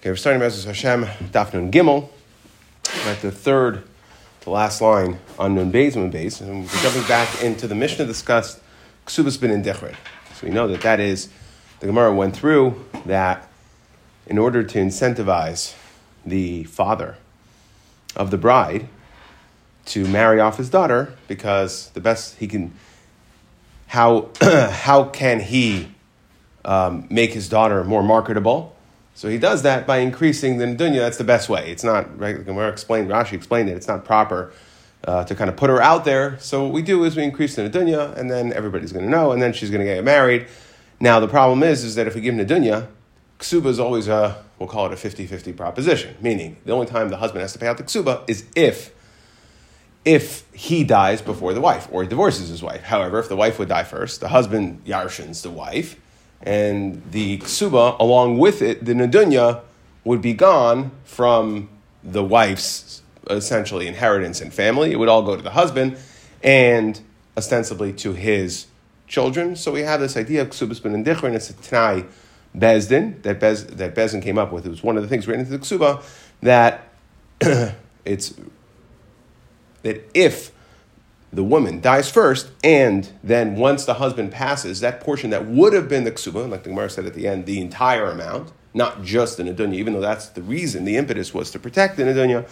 Okay, we're starting Mezuz Hashem, Daf Nun Gimel, at the third to last line on Nun Beis Nun Beis, and we're jumping back into the Mishnah discussed Ksubas bin Indichrid. So we know that that is, the Gemara went through that in order to incentivize the father of the bride to marry off his daughter, because the best he can, how, how can he um, make his daughter more marketable? So he does that by increasing the dunya. That's the best way. It's not, right? Gemara explained, Rashi explained it. It's not proper uh, to kind of put her out there. So what we do is we increase the dunya, and then everybody's going to know, and then she's going to get married. Now the problem is, is that if we give dunya, ksuba is always a, we'll call it a 50-50 proposition. Meaning, the only time the husband has to pay out the ksuba is if, if he dies before the wife or divorces his wife. However, if the wife would die first, the husband yarshins the wife and the ksuba, along with it, the nadunya, would be gone from the wife's essentially inheritance and family. It would all go to the husband and ostensibly to his children. So we have this idea of ksubas ben and it's a Tanai Bezdin that, Bez, that Bezdin came up with. It was one of the things written into the ksuba that it's that if the woman dies first, and then once the husband passes, that portion that would have been the ksuba, like the Gemara said at the end, the entire amount, not just the nadunya, even though that's the reason, the impetus was to protect the nadunya,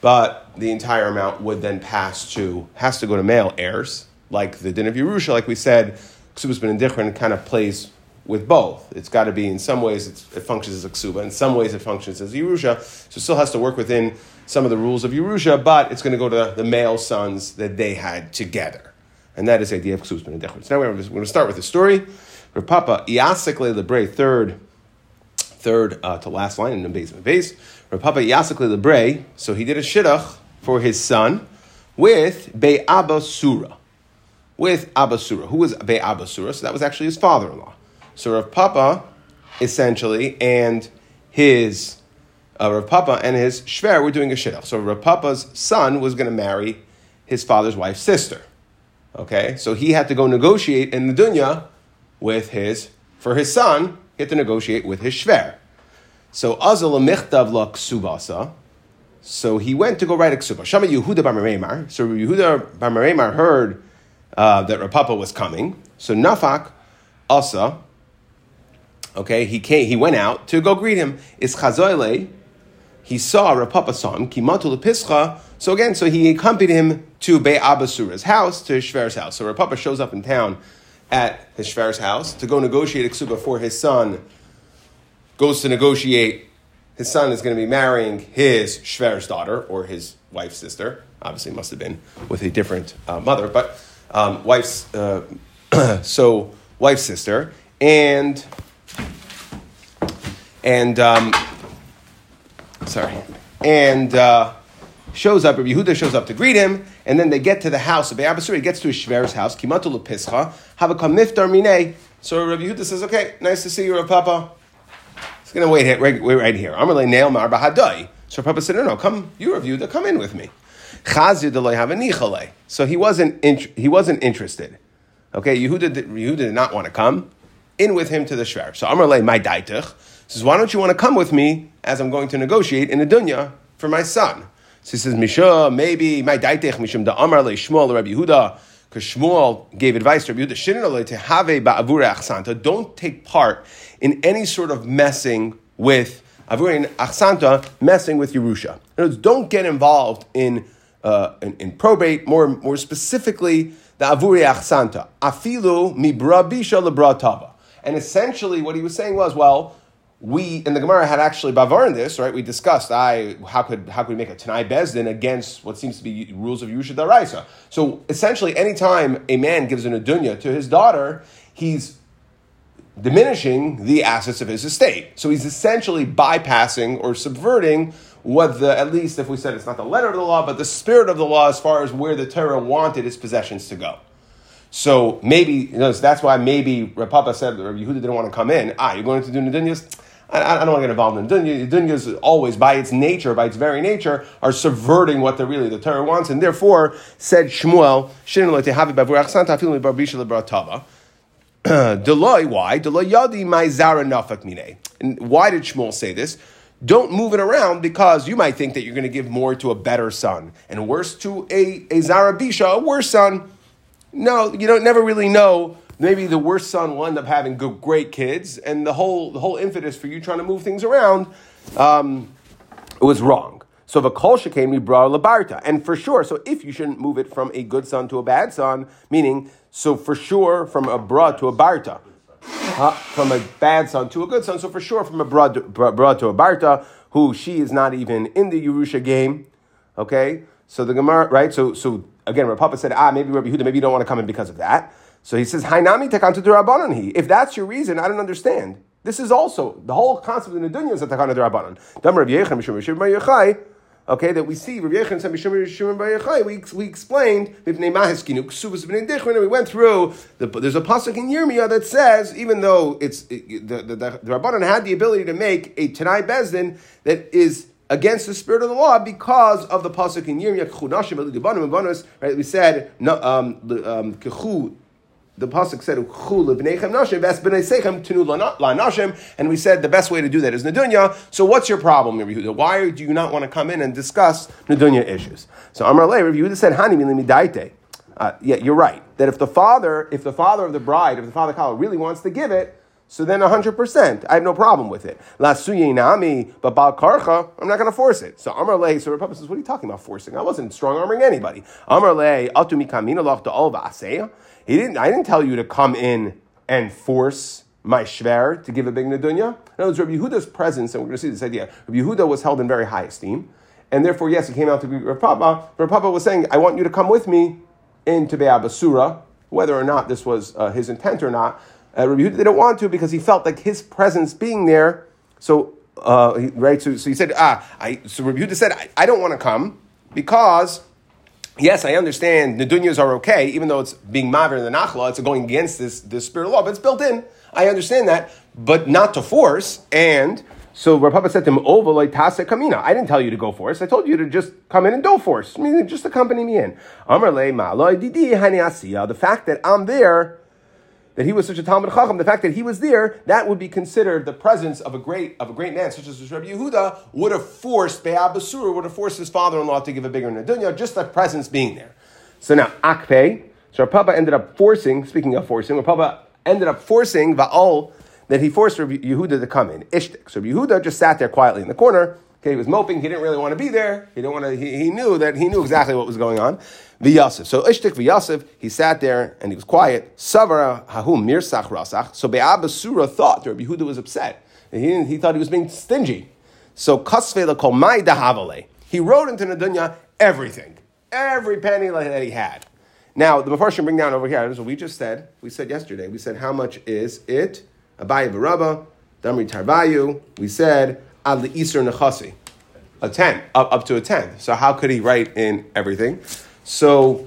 but the entire amount would then pass to, has to go to male heirs, like the din of Yerusha, like we said, ksuba's been indichrin, kind of plays with both. It's got to be, in some ways, it functions as a ksuba, in some ways, it functions as a Yerusha, so it still has to work within some of the rules of Yerusha, but it's going to go to the male sons that they had together. And that is the idea of Ksus ben So now we're going to start with the story. Rav Papa Iasikle Lebre, third, third uh, to last line in the base of base. Rav Papa Iasikle Lebre, so he did a shidduch for his son with Be'aba Surah. With Abasura. Who was Be'aba Surah? So that was actually his father in law. So Rav Papa, essentially, and his uh, Rav Papa and his shver were doing a shidduch. So Rav Papa's son was going to marry his father's wife's sister. Okay, so he had to go negotiate in the dunya with his for his son. He had to negotiate with his shver. So Azal michtav la ksubasa. So he went to go write a ksuba. Shama Yehuda bar So Yehuda bar heard uh, that Rav Papa was coming. So Nafak Asa. Okay, he came. He went out to go greet him. Is chazoyle he saw Rav Papa saw him, Kimatu Lepischa. So again, so he accompanied him to Be Abasura's house, to Shver's house. So Rav Papa shows up in town at his Shver's house to go negotiate a ksuba for his son. Goes to negotiate. His son is going to be marrying his Shver's daughter or his wife's sister. Obviously, must have been with a different uh, mother, but um, wife's uh, so wife's sister and and um, sorry, and uh, shows up. Rabbi Yehuda shows up to greet him, and then they get to the house of Be'abasur. He gets to his shver's house. Kimatu lepischa have a kamiftar mine. So Rabbi Yehuda says, "Okay, nice to see you, Rabbi Papa." He's going to wait, here, wait, wait right here. To nail mar bahadai. So Papa said, "No, no, come, you Rabbi Yehuda, come in with me." So he wasn't he wasn't interested. Okay, Yehuda did, Yehuda did not want to come in with him to the shver. So Amar my daitich says, why don't you want to come with me as I'm going to negotiate in the dunya for my son? So he says, Misha, maybe my daitech mishum da amar le Shmuel Rabbi Yehuda, because Shmuel gave advice to Rabbi Yehuda, to have a ba'avure achsanta, don't take part in any sort of messing with avure achsanta, messing with Yerusha. In words, don't get involved in, uh, in, in, probate, more, more specifically, the avure achsanta. Afilu mi brabisha lebra tava. And essentially what he was saying was, well, we in the Gemara had actually bavar in this, right? We discussed I how could how could we make a Tanai Bezdin against what seems to be rules of Yusha Daraisa. So essentially, anytime a man gives an adunya to his daughter, he's diminishing the assets of his estate. So he's essentially bypassing or subverting what the at least if we said it's not the letter of the law, but the spirit of the law as far as where the Torah wanted his possessions to go. So maybe you know, so that's why maybe Rav Papa said Yehuda didn't want to come in. Ah, you're going to do Nadunyas? I, I don't want to get involved in dunya. Dunyas always, by its nature, by its very nature, are subverting what the really the Torah wants, and therefore said Shmuel, Deloy, why? Deloy yadi my zara nafak mine. And why did Shmuel say this? don't move it around because you might think that you're going to give more to a better son and worse to a, a Zarabisha, a worse son. No, you don't never really know. Maybe the worst son will end up having good, great kids, and the whole the whole impetus for you trying to move things around um, was wrong. So the kol came we brought a labarta, and for sure. So if you shouldn't move it from a good son to a bad son, meaning so for sure from a bra to a barta, uh, from a bad son to a good son. So for sure from a broad to, a barta, who she is not even in the Yerusha game. Okay, so the Gemara, right? So so again, Rav Papa said, ah, maybe Rabbi Huda, maybe you don't want to come in because of that. So he says, Hainami tekantu durabanan he. If that's your reason, I don't understand. This is also the whole concept in the dunya is a takana durabanan. Dam Yechai okay, that we see, Rabbi Yechon said, Mishum Shimon Bar we, we explained, and we went through, the, there's a pasuk in Yirmiyah that says, even though it's, it, the, the, the, the Rabbanan had the ability to make a Tanai Bezdin that is against the spirit of the law because of the pasuk in Yirmiyah, right? We said, um, um, the pasuk said and we said the best way to do that is nadunya. So what's your problem, Rabbi Yehuda? Why do you not want to come in and discuss nadunya issues? So Amar Le, Rabbi Yehuda said, "Hani milimidaite." Uh, yeah, you're right. That if the father, if the father of the bride, if the father Kala really wants to give it, so then 100%. I have no problem with it. La nami, but bal karcha, I'm not going to force it. So Amar Le, so Republic says, what are you talking about forcing? I wasn't strong arming anybody. Amar Le, atumi kamina loch to he didn't, I didn't tell you to come in and force my shver to give a big nadunya. In other words, Rabbi Yehuda's presence, and we're going to see this idea, Rabbi Yehuda was held in very high esteem. And therefore, yes, he came out to be Rav Papa. Rav Papa was saying, I want you to come with me into Be'abasura, whether or not this was uh, his intent or not. Uh, Rabbi Yehuda didn't want to because he felt like his presence being there. So, uh, he, right, so, so he said, ah, I, so Rabbi Yehuda said, I, I don't want to come because yes, I understand Nadunyas are okay, even though it's being maver in the nachla, it's going against this, this spirit of law, but it's built in. I understand that, but not to force. And so Rav Papa said to him, Ova tase kamina. I didn't tell you to go force. I told you to just come in and don't force. I mean, just accompany me in. Amar le The fact that I'm there that he was such a Talmud Chacham, the fact that he was there, that would be considered the presence of a great of a great man, such as Rabbi Yehuda, would have forced Be'abasur, would have forced his father-in-law to give a bigger nadunya, just the presence being there. So now Akpe, so our Papa ended up forcing, speaking of forcing, our Papa ended up forcing Va'al that he forced Rabbi Yehuda to come in. Ishtik. So Rabbi Yehuda just sat there quietly in the corner. Okay, he was moping. He didn't really want to be there. He didn't want to. He, he knew that he knew exactly what was going on. V'yasif. So Ishtik v'yasif, he sat there and he was quiet. Savara hahum mirsach rasach. So Be'abasura thought Rabbi Yehuda was upset. He, he thought he was being stingy. So kasvela kol mai dahavale. He wrote into Nadunya everything, every penny that he had. Now the Mepharshim bring down over here. As we just said. We said yesterday. We said how much is it? Abaye Barabba, Damri Tarvayu. We said ad le'isr nechasi, a tenth, up, up to a tenth. So how could he write in everything? So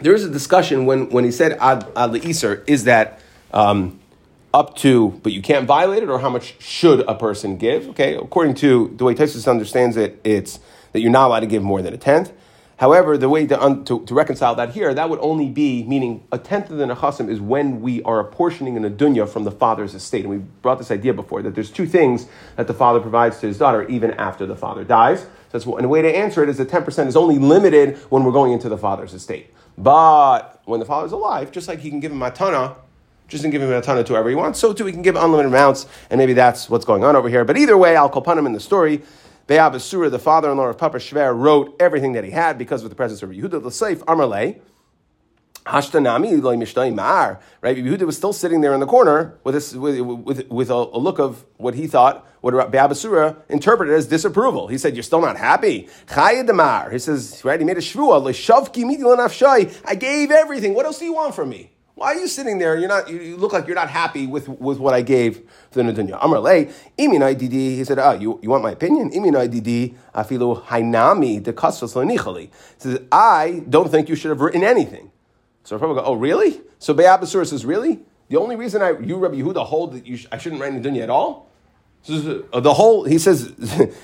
there is a discussion when, when he said ad, ad le'isr, is that um, up to, but you can't violate it, or how much should a person give? Okay, according to the way Tesis understands it, it's that you're not allowed to give more than a tenth. However, the way to, un, to, to, reconcile that here, that would only be, meaning a tenth of the nechasim is when we are apportioning a dunya from the father's estate. And we brought this idea before, that there's two things that the father provides to his daughter even after the father dies. So that's, and a way to answer it is that 10% is only limited when we're going into the father's estate. But when the father's alive, just like he can give him a tana, just and give him a tana to whoever he wants, so too he can give unlimited amounts, and maybe that's what's going on over here. But either way, I'll call upon him in the story Be'abasura, the father-in-law of Papa Shver, wrote everything that he had because of the presence of Yehuda the Seif Amarle. Hashtanami loy mishtay mar. Right, Yehuda was still sitting there in the corner with this, with, with, with a, a, look of what he thought, what Be'abasura interpreted as disapproval. He said, "You're still not happy." Chayedamar. He says, right, he made a shvua. I gave everything. What else do you want from me? Why are you sitting there? You're not. You look like you're not happy with, with what I gave to the Nedunya. Amar le iminai didi. He said, "Ah, you, you want my opinion? Iminai didi afilu hainami de kasvas lenichali." Says, "I don't think you should have written anything." So Rabbi go, "Oh, really?" So Be'abasur says, "Really? The only reason I you Rabbi Yehuda hold that you sh- I shouldn't write Nedunya at all." So, uh, the whole he says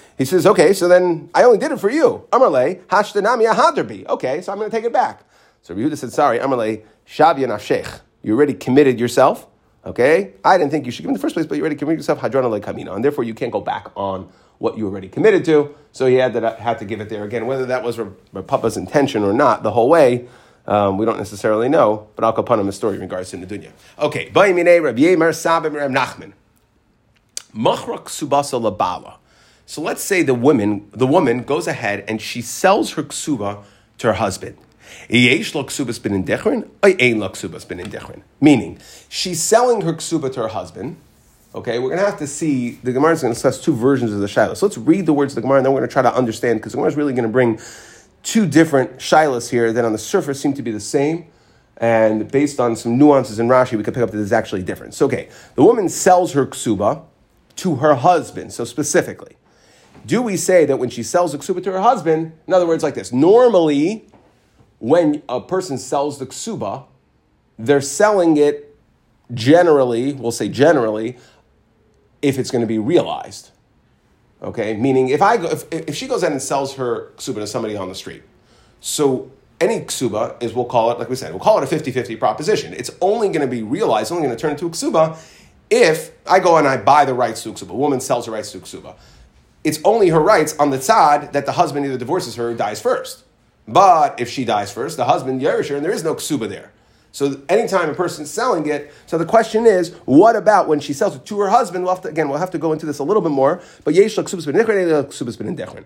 he says okay so then I only did it for you Amarle hashtanami ahaderbi okay so I'm going to take it back so Yehuda said sorry Amarle Shavya Nafshech. You already committed yourself. Okay? I didn't think you should give in the first place, but you already committed yourself Hadrana Kamina. And therefore you can't go back on what you already committed to. So he had to, had to give it there again. Whether that was Papa's intention or not, the whole way, um, we don't necessarily know, but I'll him a story in regards to the dunya. Okay, Bayimine Rab Yemer Sabim Rab Nachman. Machrak subasa labala. So let's say the woman, the woman goes ahead and she sells her ksuba to her husband. Meaning, she's selling her ksuba to her husband. Okay, we're going to have to see, the Gemara is going to discuss two versions of the Shiloh. So let's read the words of the Gemara and then we're going to try to understand, because the Gemara is really going to bring two different Shilohs here that on the surface seem to be the same. And based on some nuances in Rashi, we could pick up that there's actually difference. So, okay, the woman sells her ksuba to her husband. So specifically, do we say that when she sells the ksuba to her husband, in other words, like this, normally when a person sells the ksuba, they're selling it generally, we'll say generally, if it's going to be realized. Okay, meaning if I go, if, if she goes in and sells her ksuba to somebody on the street, so any ksuba is, we'll call it, like we said, we'll call it a 50-50 proposition. It's only going to be realized, only going to turn into a ksuba if I go and I buy the rights to a ksuba. A woman sells the rights to ksuba. It's only her rights on the tzad that the husband either divorces her or dies first. But if she dies first, the husband yerisher, and there is no ksuba there. So anytime a person's selling it, so the question is, what about when she sells it to her husband? We'll have to, again, we'll have to go into this a little bit more. But yesh ksubas ben ksubas ben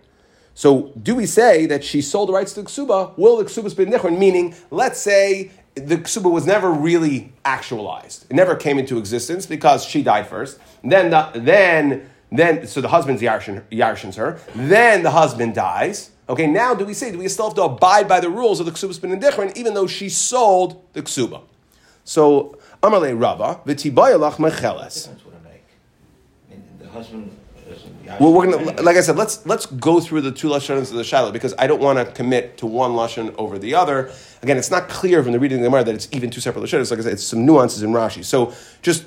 So do we say that she sold the rights to the ksuba? Will the ksubas ben nichrin? Meaning, let's say the ksuba was never really actualized. It never came into existence because she died first. Then, the, then, then, so the husband's yarshins her. Then the husband dies. Okay, now do we say, do we still have to abide by the rules of the Ksubas ben Indichrin, even though she sold the Ksuba? So, Amalei Rabba, v'tibayalach mecheles. The husband well, we're gonna, like I said, let's let's go through the two lashonos of the shiloh because I don't want to commit to one lashon over the other. Again, it's not clear from the reading of the Gemara that it's even two separate lashonos. Like I said, it's some nuances in Rashi. So just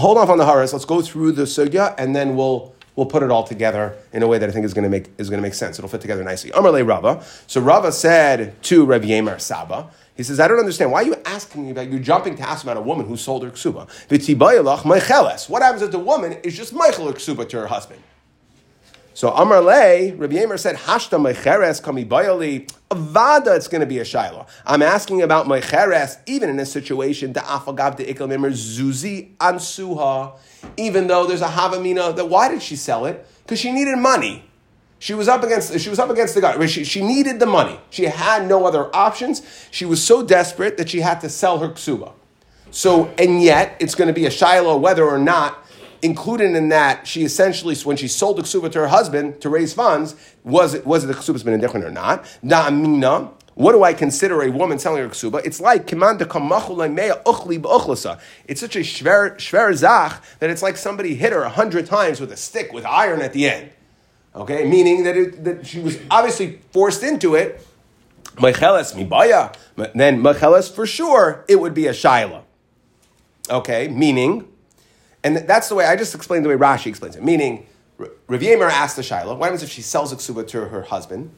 hold off on the haras. Let's go through the sugya, and then we'll we'll put it all together in a way that I think is going to make is going to make sense. It'll fit together nicely. Amarle Rava. So Rava said to Rav Yemer Saba. He says, I don't understand. Why are you asking me about, you're jumping to ask about a woman who sold her ksuba? What happens if the woman is just Michael ksuba to her husband? So Amar Le, Rabbi Yemer said, Hashta mecheres kami bayali. Avada, it's going to be a shiloh. I'm asking about mecheres, even in a situation, da afagav de ikal zuzi ansuha, even though there's a havamina, that why did she sell it? Because she needed money. She was up against she was up against the guy. She, she needed the money. She had no other options. She was so desperate that she had to sell her ksuba. So, and yet, it's going to be a shiloh whether or not included in that, she essentially, when she sold the ksuba to her husband to raise funds, was it, was it the ksuba's been indichrin or not? Da'amina, what do I consider a woman selling her ksuba? It's like kimanda uchli It's such a shver, shver zach that it's like somebody hit her a hundred times with a stick with iron at the end. Okay, meaning that, it, that she was obviously forced into it. Mecheles mibaya. Then mecheles for sure it would be a shaila. Okay, meaning and that's the way, I just explained the way Rashi explains it. Meaning, Rav Yemer asked the Shiloh, what happens if she sells a ksuba to her husband?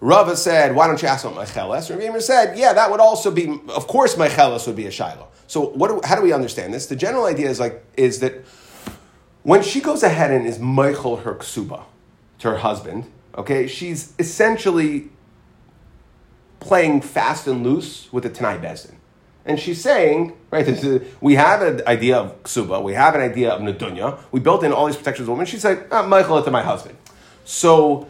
Rava said, why don't you ask about Mecheles? Rav Yemer said, yeah, that would also be, of course Mecheles would be a Shiloh. So what do, how do we understand this? The general idea is like, is that when she goes ahead and is Michael her ksuba to her husband, okay, she's essentially playing fast and loose with the Tanai Bezdin. And she's saying, right, a, we have an idea of ksuba, we have an idea of nadunya, we built in all these protections of women. She's like, ah, Michael to my husband. So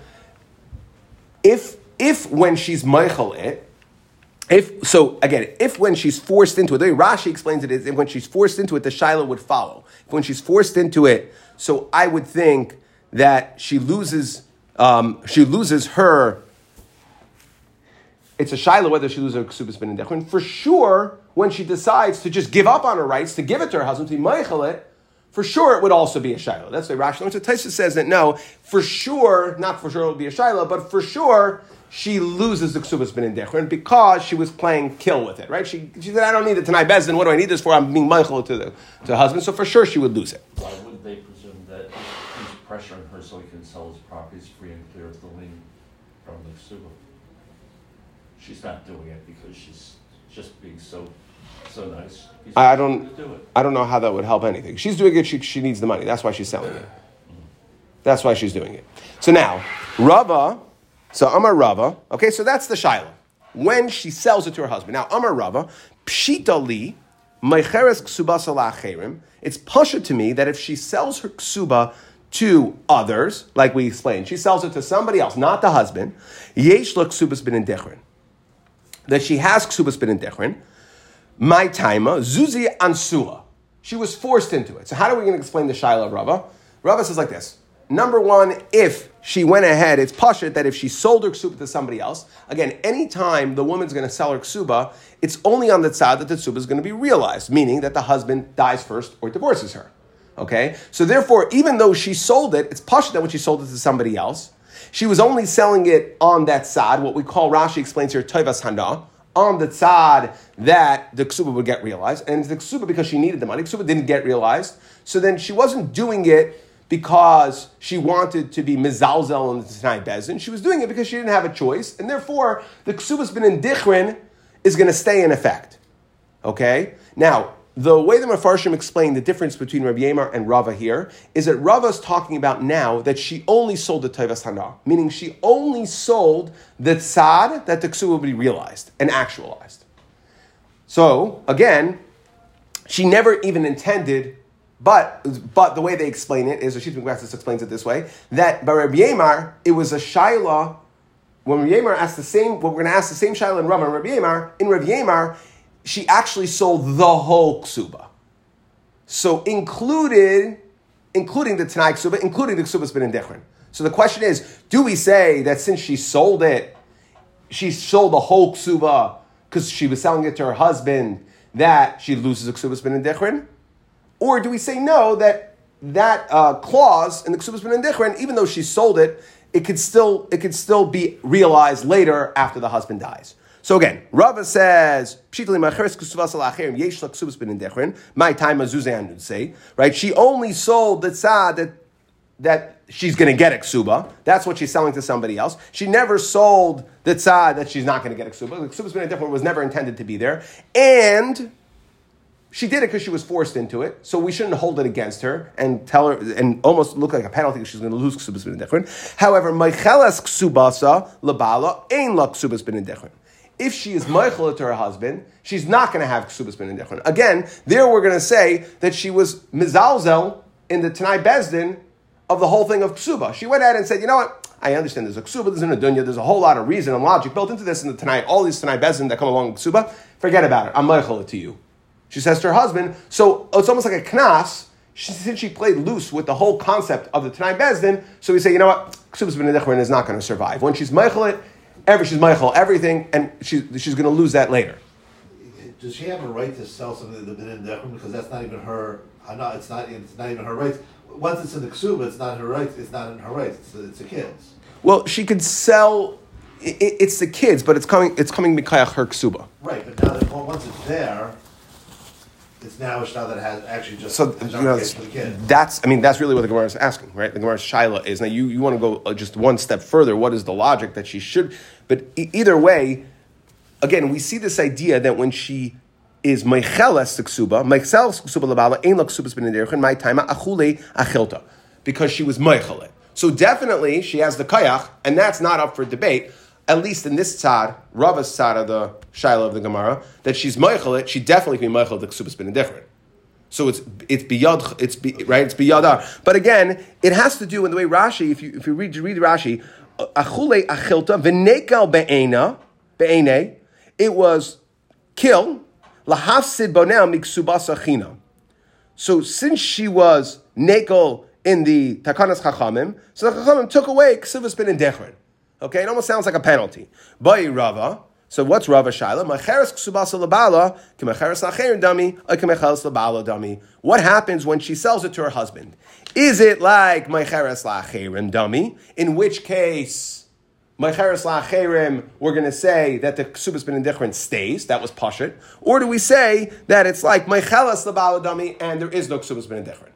if if when she's Michael it, if so again, if when she's forced into it, the way Rashi explains it is if when she's forced into it, the Shiloh would follow. If when she's forced into it, so I would think that she loses um, she loses her it's a shiloh whether she loses her ksubas ben. For sure, when she decides to just give up on her rights, to give it to her husband, to be it, for sure it would also be a shiloh. That's the rational. So Taisa says that no, for sure, not for sure it would be a shiloh, but for sure she loses the ksubas ben because she was playing kill with it, right? She, she said, I don't need it tonight, Bezdin. What do I need this for? I'm being meichel to the, to husband. So for sure she would lose it. Why would they presume that he's pressuring her so he can sell his properties free and clear of the lien from the ksuba? she's not doing it because she's just being so so nice. I don't. Do I don't know how that would help anything. She's doing it. She, she needs the money. That's why she's selling it. That's why she's doing it. So now, Rava, so Amar Rava, okay, so that's the Shiloh. When she sells it to her husband. Now, Amar Rava, Pshita li, Meicheres ksubasa la'acherim, it's pasha to me that if she sells her ksuba to others, like we explained, she sells it to somebody else, not the husband, yesh lo ksubas bin that she has ksubas bin my taima, zuzi ansua. She was forced into it. So how are we going to explain the Shiloh Rava? Rava says like this. Number one, if she went ahead, it's pashit that if she sold her ksuba to somebody else, again, anytime the woman's going to sell her ksuba, it's only on the side that the ksuba is going to be realized, meaning that the husband dies first or divorces her. Okay? So therefore, even though she sold it, it's pashit that when she sold it to somebody else, she was only selling it on that side, what we call, Rashi explains here, toivas handa, on the side that the ksuba would get realized. And the ksuba, because she needed the money, ksuba didn't get realized. So then she wasn't doing it because she wanted to be mizalzel in the Tanai Bezin. She was doing it because she didn't have a choice, and therefore the ksuba's been in dichrin is going to stay in effect. Okay? Now, the way the Mefarshim explained the difference between Rabbi Yemar and Rava here is that Rava is talking about now that she only sold the Tevas Hana, meaning she only sold the tzad that the ksuba would be realized and actualized. So, again, she never even intended but, but the way they explain it is, Rashid McGrathis explains it this way, that by Rabbi Yemar, it was a Shaila, when Rabbi Yemar asked the same, well, we're going to ask the same Shaila in Rava and Rabbi Yemar, in Rabbi Yemar, she actually sold the whole ksuba. So included, including the Tanai ksuba, including the ksuba's been in Dechrin. So the question is, do we say that since she sold it, she sold the whole ksuba because she was selling it to her husband, that she loses the ksuba's been in Dechrin? Or do we say no, that that uh, clause in the Ksubas Ben Dichren, even though she sold it, it could still it could still be realized later after the husband dies. So again, Rava says, my time say, right? She only sold the tzad that, that she's going to get a ksuba. That's what she's selling to somebody else. She never sold the tzad that she's not going to get a ksuba. The ksuba's been a dichrin was never intended to be there. And she did it because she was forced into it, so we shouldn't hold it against her and tell her and almost look like a penalty because she's going to lose ksubas bin dichrin. However, meichelas ksubasa labala ain la ksubas bin dichrin. If she is meichel to her husband, she's not going to have ksubas bin dichrin. Again, there we're going to say that she was mizalzel in the Tanai Bezdin of the whole thing of ksuba. She went ahead and said, you know what? I understand there's a ksuba, there's an adunya, there's a whole lot of reason and logic built into this in the Tanai, all these Tanai Bezdin that come along with ksuba. Forget about it. I'm meichel to you. She says to her husband, so it's almost like a knas. She, since she played loose with the whole concept of the Tanai Bezdin, so we say, you know what, Ksubas ben is not going to survive. When she's Meichel every, she's Meichel everything, and she, she's going to lose that later. Does she have a right to sell something to the B'nin Because that's not even her, not, it's, not, it's not even her rights. Once it's in the Ksuba, it's not her rights, it's not in her rights, it's, it's the kids. Well, she could sell it, it's the kids, but it's coming. It's coming mikayach her ksuba. Right, but now that once it's there, it's now a shah that has actually just so you know, that's I mean that's really what the Gemara is asking, right? The Gemara's shaila is now you, you want to go uh, just one step further. What is the logic that she should? But e- either way, again, we see this idea that when she is meicheles ksuba, meicheles ksuba labala ein laksubas ben my time achule achilta, because she was meichelet. So definitely she has the kayach, and that's not up for debate at least in this tzad, Rava's tzad of the Shiloh of the Gemara, that she's Meichelit, she definitely can be Meichel the Ksubas bin dichrin. So it's it's biyad it's be, right it's biyadar. But again, it has to do in the way Rashi. If you if you read read Rashi, achule achilta v'nekal be'ena be'ene, it was kill lahafsid bonel miksubasa chinam. So since she was nekel in the takanas chachamim, so the chachamim took away ksubas bin dechrin. Okay, it almost sounds like a penalty. Bai Rava. So what's Rava Shaila? Macheres ksubasa labala, kemacheres lacherin dummy, kemecheres labala dummy. What happens when she sells it to her husband? Is it like macheres lacherin dummy? In which case, macheres lacherim, we're going to say that the ksubas ben indichrin stays. That was pashit. Or do we say that it's like macheres labala dummy and there is no ksubas ben indichrin?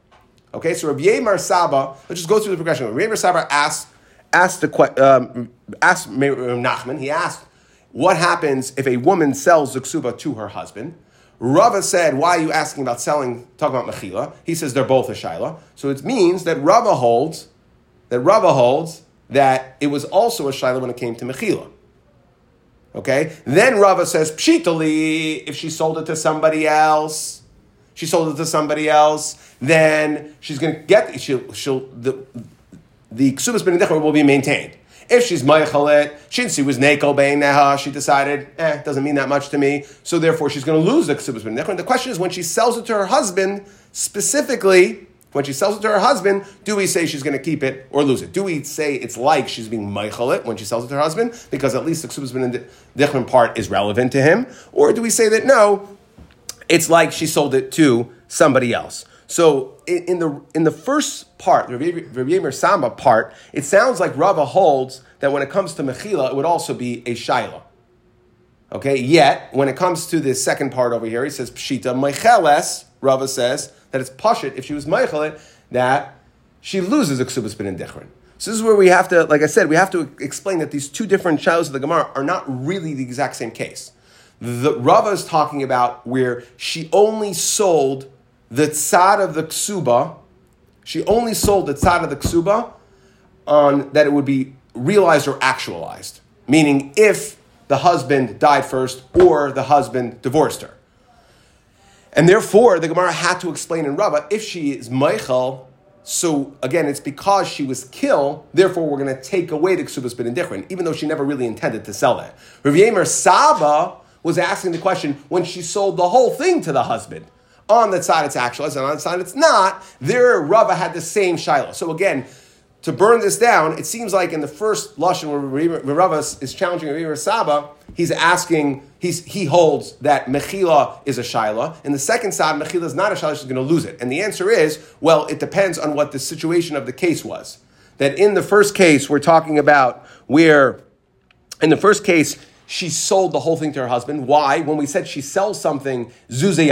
Okay, so Rabbi Yemar Saba, let's just go through the progression. Rabbi Yemar Saba asks asked the um, asked Nachman. He asked, "What happens if a woman sells the ksuba to her husband?" Rava said, "Why are you asking about selling? Talking about mechila?" He says they're both a shaila. So it means that Rava holds that Rava holds that it was also a Shiloh when it came to Mechila. Okay? Then Rava says, Pshitali, if she sold it to somebody else, she sold it to somebody else, then she's going to get, she'll, she'll, the, the Ksubas bin will be maintained. If she's Meichalet, Shinsi was Neko Neha, she decided, eh, doesn't mean that much to me, so therefore she's going to lose the Ksubas bin The question is when she sells it to her husband, specifically, when she sells it to her husband, do we say she's going to keep it or lose it? Do we say it's like she's being meichalit when she sells it to her husband because at least the ksubas bin dichman part is relevant to him? Or do we say that no, it's like she sold it to somebody else? So in, the in the first part, the Rabbi Yemer Sama part, it sounds like Rava holds that when it comes to mechila, it would also be a shaila. Okay, yet when it comes to the second part over here, he says pshita mecheles. Rava says that it's pashit if she was meichelet that she loses a ksubas bin dichrin. So this is where we have to, like I said, we have to explain that these two different shilas of the Gemara are not really the exact same case. The Rava is talking about where she only sold the tzad of the ksuba, she only sold the tzad of the ksuba on that it would be realized or actualized. Meaning, if the husband died first or the husband divorced her. And therefore, the Gemara had to explain in Rava if she is Michael, so again, it's because she was killed, therefore we're going to take away the Ksubas bin Indichrin, even though she never really intended to sell that. Rav Yemer Saba was asking the question when she sold the whole thing to the husband on that side it's actualized, and on the side it's not, there Rava had the same Shiloh. So again, to burn this down, it seems like in the first Lashon where Rava is challenging Rabbi Saba, he's asking, he's, he holds that Mechila is a Shiloh. In the second side, Mechila is not a Shiloh, she's going to lose it. And the answer is, well, it depends on what the situation of the case was. That in the first case, we're talking about where, in the first case, she sold the whole thing to her husband. Why? When we said she sells something, zuze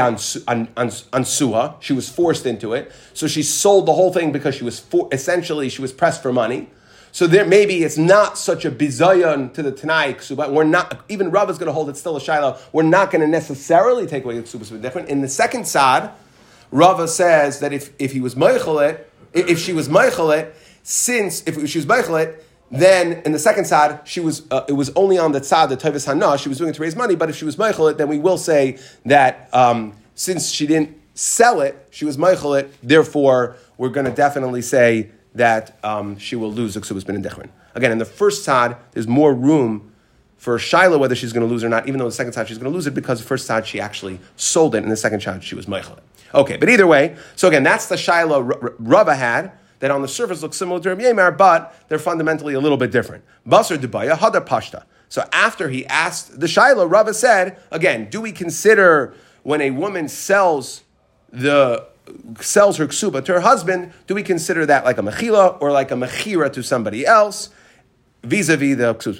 ansuha, she was forced into it. So she sold the whole thing because she was for, essentially she was pressed for money. So there maybe it's not such a bizayon to the Tanai ksuba. We're not even Rav is going to hold it still a shiloh. We're not going to necessarily take away the ksuba dichrin. In the second sad, Rava says that if, if he was meichelet, if she was meichelet, since if she was meichelet, then in the second tzad, she was uh, it was only on the tzad the Tavis Hana. She was doing it to raise money, but if she was Meichelit, then we will say that um, since she didn't sell it, she was Meichelit. Therefore, we're going to definitely say that um, she will lose Ksubas bin Dechrin. Again, in the first tzad, there's more room for Shiloh whether she's going to lose or not. Even though the second tzad she's going to lose it because the first tzad she actually sold it, and the second tzad she was Meichelit. Okay, but either way, so again, that's the Shiloh Rava had that on the surface look similar to Rabbi Yemar, but they're fundamentally a little bit different. Basar Dubaya, Hadar Pashta. So after he asked the Shiloh, Rava said, again, do we consider when a woman sells the sells her ksuba to her husband, do we consider that like a mechila or like a mechira to somebody else? Vis-a-vis the ksus.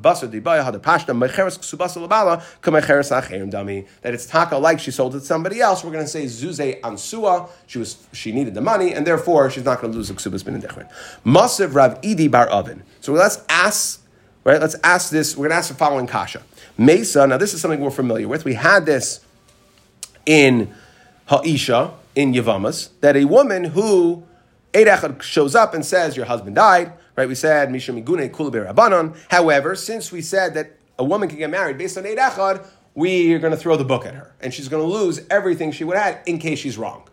Basar dibaya had pashta mecheres ksubasa labala kamecheres acherim dami. That it's taka like she sold it to somebody else. We're going to say zuze ansua. She was she needed the money and therefore she's not going to lose the ksubas bin dechrin. Masiv Rav Idi bar oven. So let's ask. Right, let's ask this. We're going to ask the following kasha. Mesa. Now, this is something we're familiar with. We had this in Ha'isha in Yavamas that a woman who Eid shows up and says, Your husband died. Right? We said, Mishra Migune Rabbanon. However, since we said that a woman can get married based on Eid Echad, we are going to throw the book at her. And she's going to lose everything she would have in case she's wrong.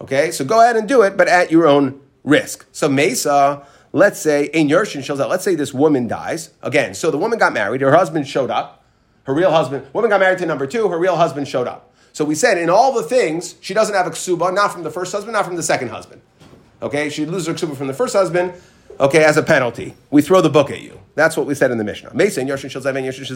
Okay? So go ahead and do it, but at your own risk. So Mesa, let's say, in Yershin shows up. Let's say this woman dies. Again, so the woman got married, her husband showed up. Her real husband, woman got married to number two, her real husband showed up. So we said in all the things, she doesn't have a ksuba, not from the first husband, not from the second husband. Okay, she loses her ksuba from the first husband. Okay, as a penalty, we throw the book at you. That's what we said in the Mishnah. Mason Yershin Shalzev and Yershin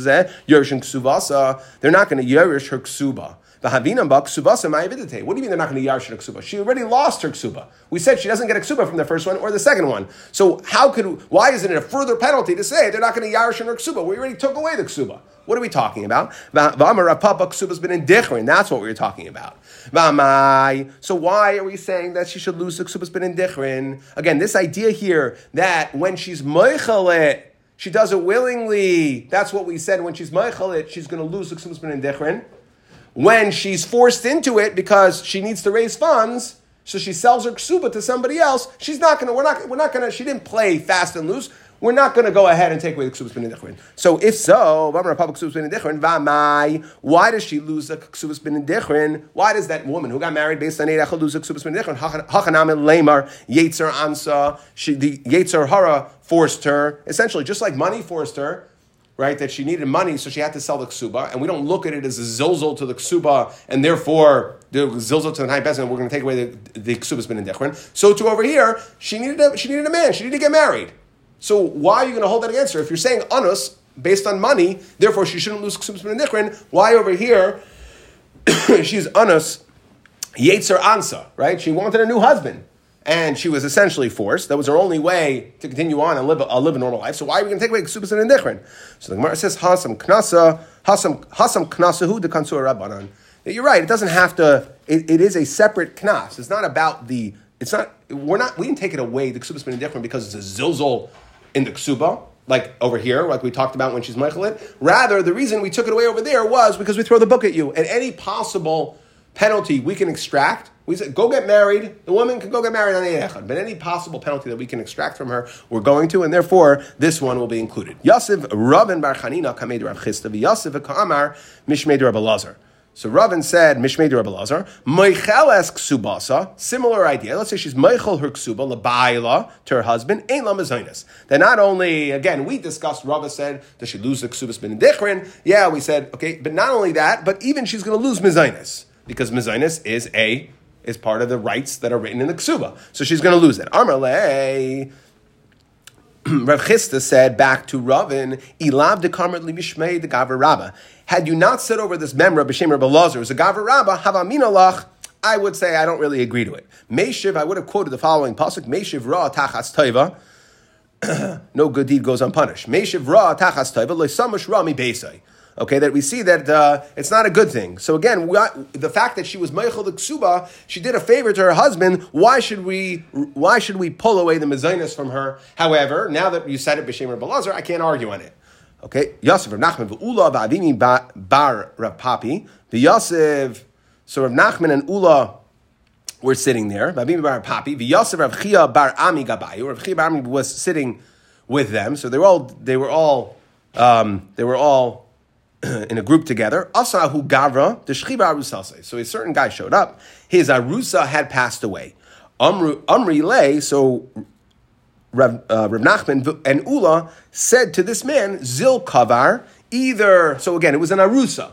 Yershin. They're not going to yerish her ksuba. What do you mean they're not going to yarish her ksuba? She already lost her ksuba. We said she doesn't get a ksuba from the first one or the second one. So how could? Why isn't it a further penalty to say they're not going to yarish her ksuba? We already took away the ksuba. What are we talking about? Ksuba's been in dichrin. That's what we were talking about. So why are we saying that she should lose the ksuba's been in dichrin? Again, this idea here that when she's moichalet, she does it willingly. That's what we said. When she's moichalet, she's going to lose the in dichrin. When she's forced into it because she needs to raise funds, so she sells her ksuba to somebody else. She's not gonna. We're not. We're not gonna. She didn't play fast and loose. We're not going to go ahead and take away the ksubas. So if so, why does she lose the ksubas bin? Why does that woman who got married based on Eidach lose the ksubas bin dichrin? Hachanam lemar yetzer ansa. The yetzer hara forced her essentially just like money forced her right? That she needed money, so she had to sell the ksuba, and we don't look at it as a zilzal to the ksuba, and therefore the zilzal to the high bezin, we're going to take away the, the ksuba's been in dichrin. So to over here, she needed a, she needed a man, she needed to get married. So why are you going to hold that against her? If you're saying anus based on money, therefore she shouldn't lose ksuba's been in Why over here she's anus yetzer ansa, right? She wanted a new husband and she was essentially forced. That was her only way to continue on and live a, live a normal life. So why are we going to take away ksubas and indichrin? So the Gemara says hasam knasa hasam hasam knasahu de kansur rabbanan. You're right. It doesn't have to. It, it is a separate knas. It's not about the. It's not. We're not. We didn't take it away the ksubas and indichrin because it's a zilzol in the ksuba. Like over here, like we talked about when she's Michaelit. Rather, the reason we took it away over there was because we throw the book at you. And any possible penalty we can extract we said, go get married. The woman can go get married on Echad. But any possible penalty that we can extract from her, we're going to, and therefore this one will be included. Yosef Rabin Bar Chanina Kamed Rav Chisda Yosef Ka'amar Mishmed Rav. So Ravin said, Mishmed Rav Elazar, Moicheles Ksubasa, similar idea. Let's say she's Meichel her Ksuba, to her husband, Ein La Mazonis. Then not only, again, we discussed, Rava said, does she lose the Ksubas Ben Dichrin? Yeah, we said, okay, but not only that, but even she's going to lose Mazonis, because Mazonis is a is part of the rights that are written in the ksuba. So she's going to lose it. Amarle. Rav Chisda said back to Ravin, Ilav de Kamrat Libishmei de Gavar Rabba. Had you not said over this memra b'shem Rabbi Lazar as a Gavar Rabba, Havamin Allah, I would say I don't really agree to it. Meshiv, I would have quoted the following pasuk: Meshiv ra tachas toiva. no good deed goes unpunished. Meshiv ra tachas toiva loisamash rami beisai okay, that we see that uh, it's not a good thing. So again, we, the fact that she was Meichel the Ksuba, she did a favor to her husband. Why should we? Why should we pull away the mezainis from her? However, now that you said it, b'shem Balazar, I can't argue on it. Okay, Yosef Rav Nachman v'Ula v'Avimi bar Rav Papi v'Yosef. So Rav Nachman and Ula were sitting there. V'Avimi bar Papi v'Yosef Rav Chia bar Ami Gabayu. Rav Chia bar Ami was sitting with them. So they were all they were all um, they were all in a group together. Asahu Gavra, the Shchiva Arusase. So a certain guy showed up. His Arusa had passed away. Amri lay, so Rav, uh, Rav Nachman and Ula said to this man, Zil Kavar, either, so again, it was an Arusa.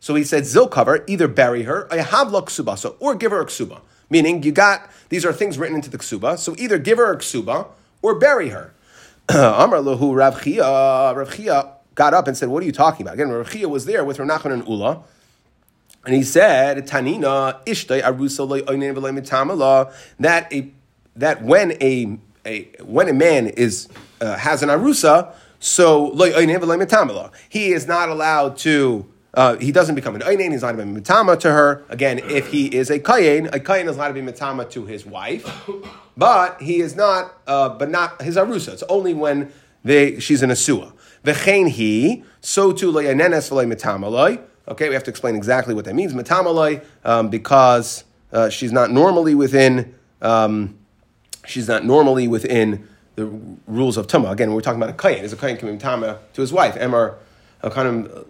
So he said, Zil Kavar, either bury her, Havla Ksubasa, or give her a Ksuba. Meaning, you got, these are things written into the Ksuba, so either give her a Ksuba or bury her. Amr Lahu Rav Chia, Chia got up and said, What are you talking about? Again, Rav was there with Ranachon and Ula. And he said, Tanina ishtai arusa that a that when a, a when a man is uh, has an arusa, so he is not allowed to. Uh, he doesn't become an einin. He's not even mitama to her. Again, if he is a kayin, a kayin is allowed to be mitama to his wife, but he is not. Uh, but not his arusa. It's only when they she's an asua. V'chein he, so too le'yanenes v'le metamaloi. Okay, we have to explain exactly what that means. Metamaloi, um, because uh, she's not normally within, um, she's not normally within the rules of Tuma. Again, we're talking about a kayin. Is a kayin coming Tama to his wife? Of,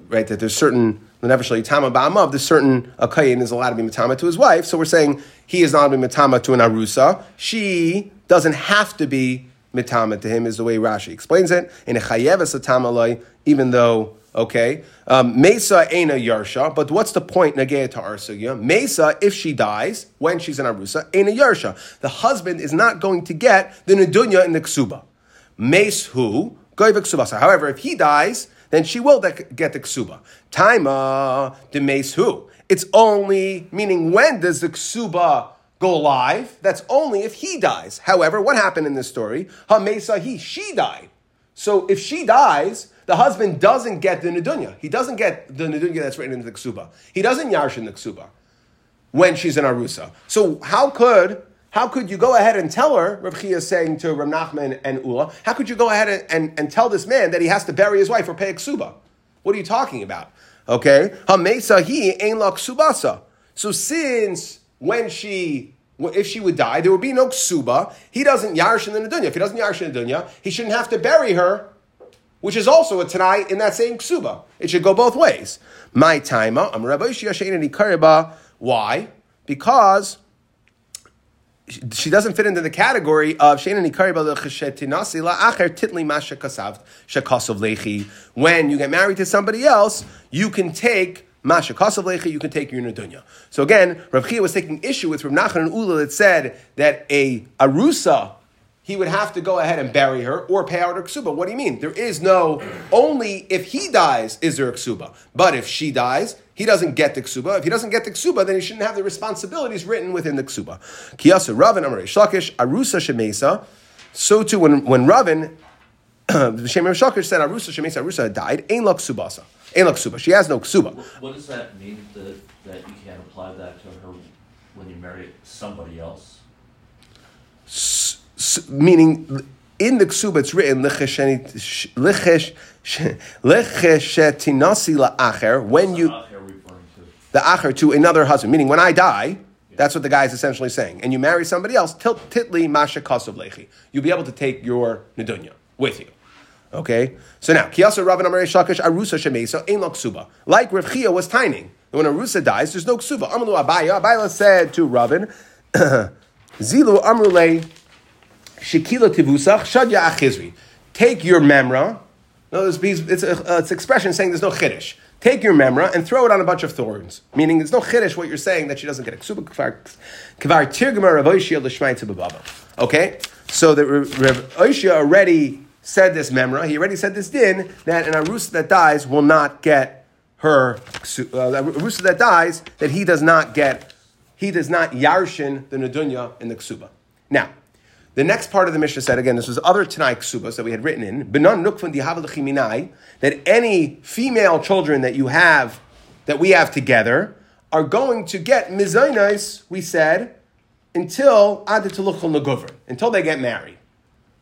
right, that there's certain, Tama Ba'amav, there's certain, a kayin is allowed to be Matama to his wife. So we're saying he is not to be Matama to an Arusa. She doesn't have to be mitama to him is the way Rashi explains it. In a chayeves atamalai, even though okay, um, mesa ena yarsha. But what's the point nageya to arsugya? Mesa, if she dies when she's in arusa, ena yarsha. The husband is not going to get the nedunya in the ksuba. Mes who goyva However, if he dies, then she will get the ksuba. Taima de mes who. It's only meaning when does the ksuba go live. That's only if he dies. However, what happened in this story? Hamesa he, she died. So if she dies, the husband doesn't get the nedunya. He doesn't get the nedunya that's written in the ksuba. He doesn't yarsh in the ksuba when she's in arusa. So how could how could you go ahead and tell her, Rav Chia is saying to Rav Nachman and Ula, how could you go ahead and, and, and, tell this man that he has to bury his wife or pay a ksuba? What are you talking about? Okay? Hamesa he ain la ksubasa. So since when she If she would die, there would be no ksuba. He doesn't yarsh in the Nadunya. If he doesn't yarsh in the Nadunya, he shouldn't have to bury her, which is also a Tanai in that same ksuba. It should go both ways. My timer, I'm Rabbi Kariba. Why? Because she doesn't fit into the category of Shakasov Lechi. When you get married to somebody else, you can take Masha Kasov Lechi, you can take your Nadunya. So again, Rav Chia was taking issue with Rav Nachman and Ula that said that a Arusa he would have to go ahead and bury her or pay out her ksuba. What do you mean? There is no, only if he dies is there a ksuba. But if she dies, he doesn't get the ksuba. If he doesn't get the ksuba, then he shouldn't have the responsibilities written within the ksuba. Kiyasa Ravin Amar Shlakish Arusa Shemesa. So too when when Ravin the Shem of Shakish said Arusa Shemesa Arusa died. Ain't la ksubasa. Ain't la ksuba. She has no ksuba. What does that mean, that, that you can't apply that to her when you marry somebody else? S- s- meaning in the ksuba it's written lecheshetinasi la'acher when you the acher referring to? the acher to another husband. Meaning when I die, that's what the guy is essentially saying. And you marry somebody else, titli masha lechi. You'll be able to take your nedunya with you. Okay? So now, kiyasa rabban amare shakish arusa shemesa ein ksuba. Like Rav Chia was tining. When arusa dies, there's no ksuba. Amalu abaya. Abaya said to Ravin, zilu amrule shekila tivusach shadya achizri. Take your memra. No, it's, it's, a, uh, it's expression saying there's no chiddush. Take your memra and throw it on a bunch of thorns. Meaning there's no chiddush what you're saying that she doesn't get a ksuba kvar tirgma Rav Oishia. Okay? So the Rav Oishia already said this memra. He already said this din that an arusa that dies will not get her uh, arusa that dies that he does not get he does not yarshin the nadunya in the ksuba. Now, the next part of the Mishnah said, again, this was other Tanai Ksubas that we had written in, Benon Nukfun Dihav Lechiminai, that any female children that you have, that we have together, are going to get Mizainais, we said, until Adituluchel Naguvr, until they get married.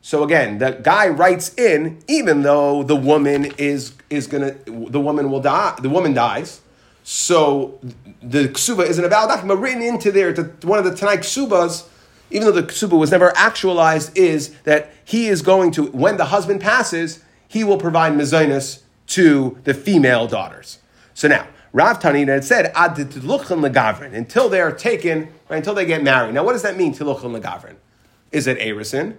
So again, the guy writes in, even though the woman is is gonna, the woman will die, the woman dies. So the ksuba isn't a valid document, written into there to one of the Tanai ksubas, even though the ksuba was never actualized, is that he is going to, when the husband passes, he will provide mezainis to the female daughters. So now, Rav Tanina had said, Ad legavrin, until they are taken, right, until they get married. Now, what does that mean, tiluchon legavrin? Is it Arison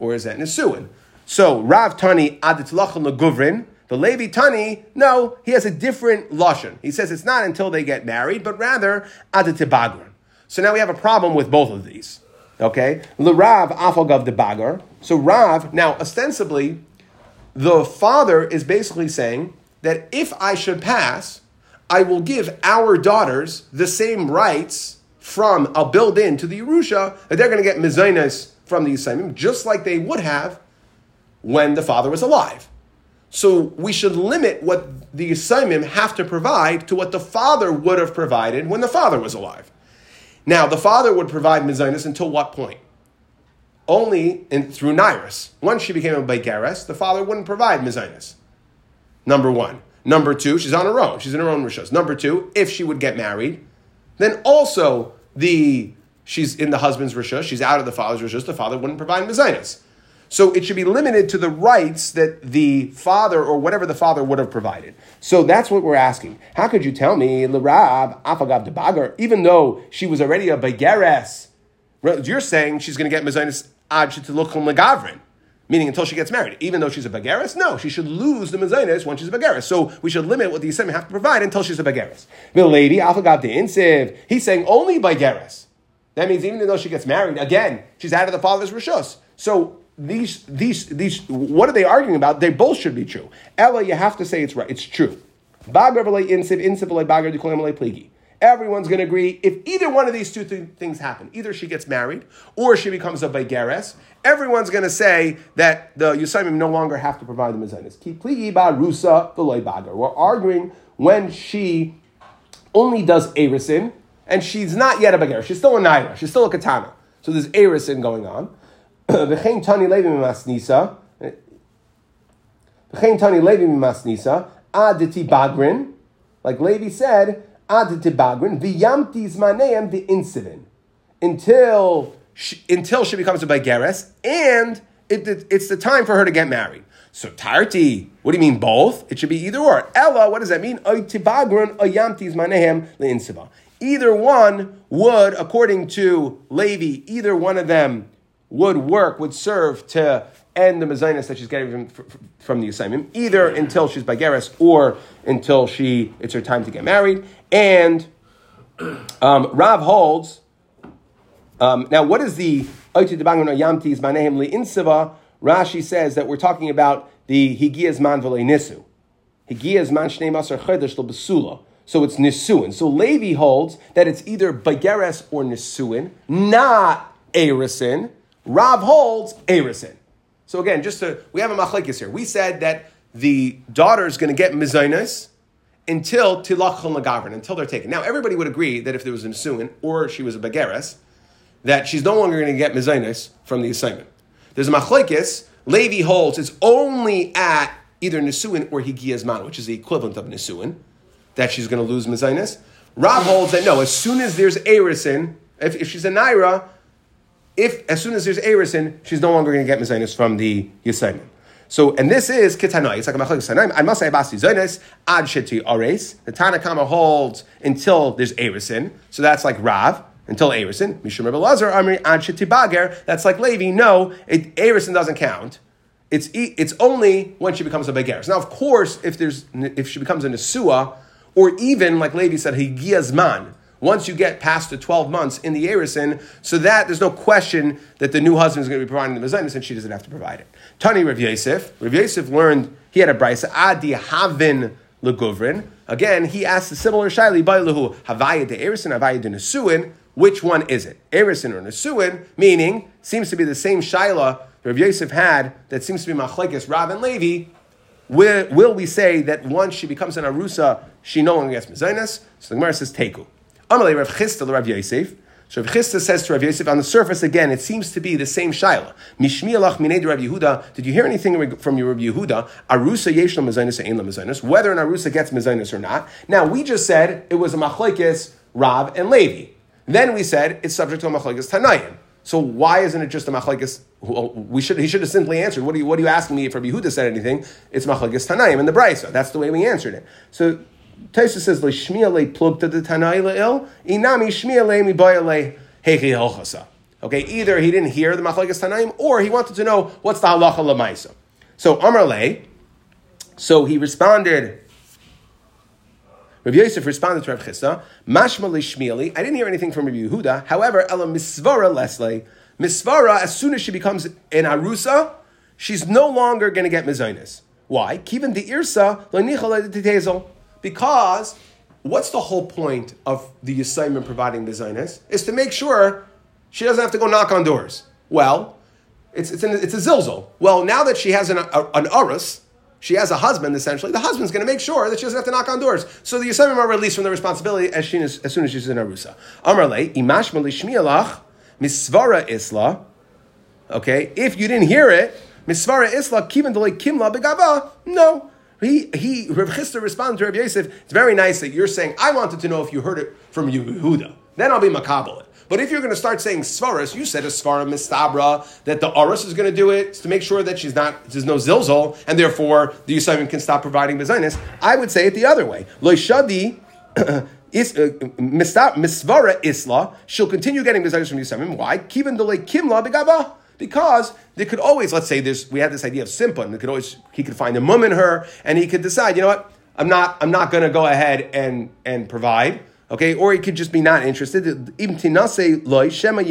or is that Nisuin? So, Rav Tani ad tiluchon leguvrin, the Levi Tani, no, he has a different lashon. He says it's not until they get married, but rather ad tibagrin. So now we have a problem with both of these. Okay? The Rav afagav de bagar. So Rav, now ostensibly, the father is basically saying that if I should pass, I will give our daughters the same rights from, I'll build into the Yerusha, that they're going to get mezainas from the Yisraelim, just like they would have when the father was alive. So we should limit what the Yisraelim have to provide to what the father would have provided when the father was alive. Now, the father would provide Mizainus until what point? Only in, through Nairis. Once she became a Begeres, the father wouldn't provide Mizainus. Number one. Number two, she's on her own. She's in her own rishos. Number two, if she would get married, then also the she's in the husband's rishos, she's out of the father's rishos, the father wouldn't provide mezainis. So it should be limited to the rights that the father or whatever the father would have provided. So that's what we're asking. How could you tell me, L'Rab, Afagav de Bagar, even though she was already a Begeres, you're saying she's going to get Mezainis Ad Shetiluchum Legavrin, meaning until she gets married. Even though she's a Begeres, no, she should lose the Mezainis when she's a Begeres. So we should limit what the Yisraelim have to provide until she's a Begeres. The lady, Afagav de Insiv, he's saying only Begeres. That means even though she gets married, again, she's out of the father's rishos. So these, these, these, what are they arguing about? They both should be true. Ella, you have to say it's right. It's true. Everyone's going to agree if either one of these two th- things happen, either she gets married or she becomes a Begeres, everyone's going to say that the Yusaimim no longer have to provide the Mizainis. Ki ba rusa. We're arguing when she only does Erisin and she's not yet a Begeres. She's still a Naira. She's still a Katana. So there's Erisin going on. V'chein tani levi mimasnisa. V'chein tani levi bagrin. Like Levi said, aditi bagrin. V'yamti zmaneim the incident. until she, until she becomes a Baigeres, and it, it- it's the time for her to get married. So Tarti, what do you mean both? It should be either or. Ella, what does that mean? Oy tibagrun oyamtis manehem leinsiva. Either one would, according to Levi, either one of them would work, would serve to end the mezainis that she's getting from, from the assignment, either until she's Baigeres or until she it's her time to get married. And um, Rav holds um, now, what is the Yamtis Manehem Li Insiva? Rashi says that we're talking about the Higiyaz Man Nisu. Higiyaz Man Shnei Masar Chedesh Lo Besula. So it's Nisuin. So Levi holds that it's either Bageres or Nisuin, not Erisin. Rav holds Erisin. So again, just to, we have a machlekes here. We said that the daughter is going to get mezainis until tilach lagavrin, until they're taken. Now, everybody would agree that if there was a Nisuin or she was a Bageres, that she's no longer going to get mezainis from the assignment. There's a machlekes. Levi holds it's only at either nisuin or higiyazman, which is the equivalent of nisuin, that she's going to lose mezainis. Rav holds that no, as soon as there's erisin, if, if she's a naira, if as soon as there's erisin, she's no longer going to get mezainis from the assignment. So, and this is kitanai. It's like a machlekes tanaim. I must say basi zainis ad sheti ares. The Tanakama holds until there's erisin. So that's like Rav until Arison. Mishum Rebbe Lazar, Amri Ad Shetibager. That's like Levi. No, it, Arison doesn't count. It's, it's only when she becomes a Begeris. Now, of course, if, there's, if she becomes a Nesua, or even, like Levi said, Higiyazman, once you get past the 12 months in the Arison, so that there's no question that the new husband is going to be providing the Mezainis and she doesn't have to provide it. Tani Rav Yosef. Rav Yosef learned, he had a brisa, Adi Havin Leguvrin. Again, he asked a similar shaili, Bailahu, Havaya de Arison, Havaya de Nesuin. Which one is it? Erison or Nesuin, meaning, seems to be the same Shaila Rav Yosef had that seems to be Machlekes, Rav and Levi. Will, will we say that once she becomes an Arusa, she no longer gets Mezainas? So the Gemara says, Teku. Amalei Rav Chisda Rav Yosef. So Rav Chisda says to Rav Yosef, on the surface, again, it seems to be the same Shaila. Mishmi alach mined Rav Yehuda. Did you hear anything from your Rav Yehuda? Arusa yeshla mezainis ein la mezainis. Whether an Arusa gets mezainis or not. Now, we just said it was a machlekes, Rav and Levi. Then we said it's subject to a machlekes Tanayim. So why isn't it just a machlekes? Well, oh, we should he should have simply answered. What are you What are you asking me if Rabbi Yehuda said anything? It's machlekes tanaim in the brisa. That's the way we answered it. So Taisa says leishmia le plugta the Tanai leil inami shmia le mi le hechi helchasa. Okay, either he didn't hear the machlekes tanaim or he wanted to know what's the halacha lemaisa. So Amar le, so he responded. Rabbi Yosef responded to Rav Chisda, Mashma. I didn't hear anything from Rabbi Yehuda. However, Ella Misvara Leslie. Misvara, as soon as she becomes an Arusa, she's no longer going to get Mizainis. Why? Kivin the Irsa. Because what's the whole point of the assignment providing Mizainis? Is to make sure she doesn't have to go knock on doors. Well, it's, it's, an, it's a zilzal. Well, now that she has an, a, an Arus, she has a husband, essentially. The husband's going to make sure that she doesn't have to knock on doors. So the Yosemim are released from the responsibility as, she as soon as she's in Arusa. Amarle, imash shmialach, misvara isla. Okay, if you didn't hear it, misvara isla, kivan delay kimla begava. No. He, he, Rav Chisda responded to Rav Yosef, it's very nice that you're saying, I wanted to know if you heard it from Yehuda. Then I'll be makabel. But if you're going to start saying svaras, you said a svara mistabra that the aris is going to do it to make sure that she's not there's no zilzol, and therefore the Yisayim can stop providing mezainis. I would say it the other way. Loishadi. Is, uh, misvara isla, she'll continue getting mezainis from Yisayim. Why? Kivan delay kimla begava. Because they could always, let's say, there's we have this idea of simpan. They could always he could find a mum in her, and he could decide, you know what, I'm not I'm not going to go ahead and and provide. Okay, or he could just be not interested. Even loy shema.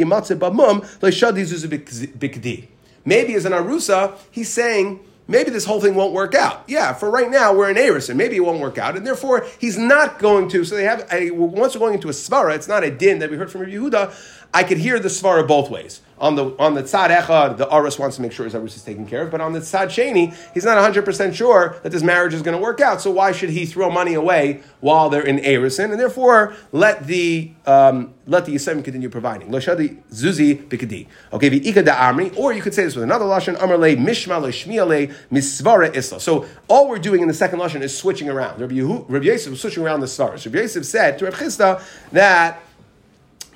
Maybe as an arusa, he's saying maybe this whole thing won't work out. Yeah, for right now we're in Eris, and maybe it won't work out, and therefore he's not going to. So they have a, once we're going into a svara, it's not a din that we heard from Yehuda. I could hear the svara both ways. On the on the tzad echad, the aris wants to make sure his aris is taken care of, but on the tzad sheni, he's not hundred percent sure that this marriage is going to work out. So why should he throw money away while they're in erison, and therefore let the um, let the yisraelim continue providing. Loshadi zuzi bikadi. Okay, ikada amri, or you could say this with another lashon amarle mishma le misvara isla. So all we're doing in the second lashon is switching around. Rabbi, Yosef was switching around the stars. Rabbi Yosef said to Rabbi Chisda that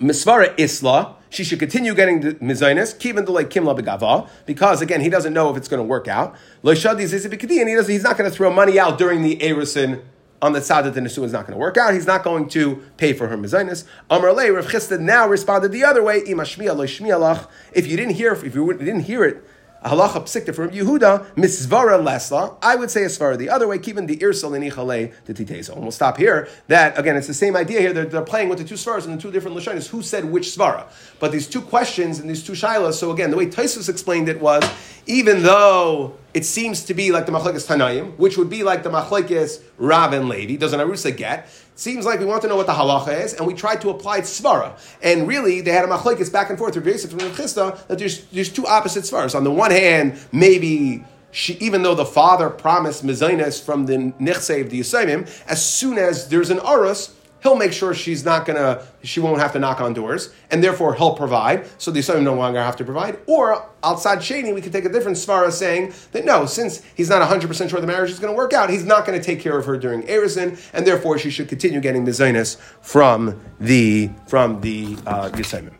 misvara isla she should continue getting the mizainis, even like kim begava, because again, he doesn't know if it's going to work out. And he doesn't, he's not going to throw money out during the Erisin on the side that the Nisu is not going to work out. He's not going to pay for her mezainis. Amar Le, Rav Chisda now responded the other way. If you didn't hear, if you didn't hear it, halacha psikta from Yehuda, misvara lesla. I would say as far the other way, keeping the irsal and ichale the titezo. And we'll stop here. That again, it's the same idea here. They're, they're playing with the two svaras and the two different lashonis. Who said which svara? But these two questions and these two shilas. So again, the way Taisus explained it was, even though it seems to be like the machlekes Tanaim, which would be like the machlekes Rav and Levi, doesn't Arusa get? Seems like we want to know what the halacha is, and we tried to apply svara. And really, they had a machlekes back and forth with Yosef and Chisda that there's, there's two opposite svaras. On the one hand, maybe she, even though the father promised mezainis from the nichse of the Yisraelim, as soon as there's an arus, he'll make sure she's not gonna, she won't have to knock on doors, and therefore he'll provide, so the Yisraelim no longer have to provide. Or outside Shani, we could take a different svara saying that no, since he's not 100% sure the marriage is gonna work out, he's not gonna take care of her during Erison, and therefore she should continue getting the from the, from the uh, Yisraelim.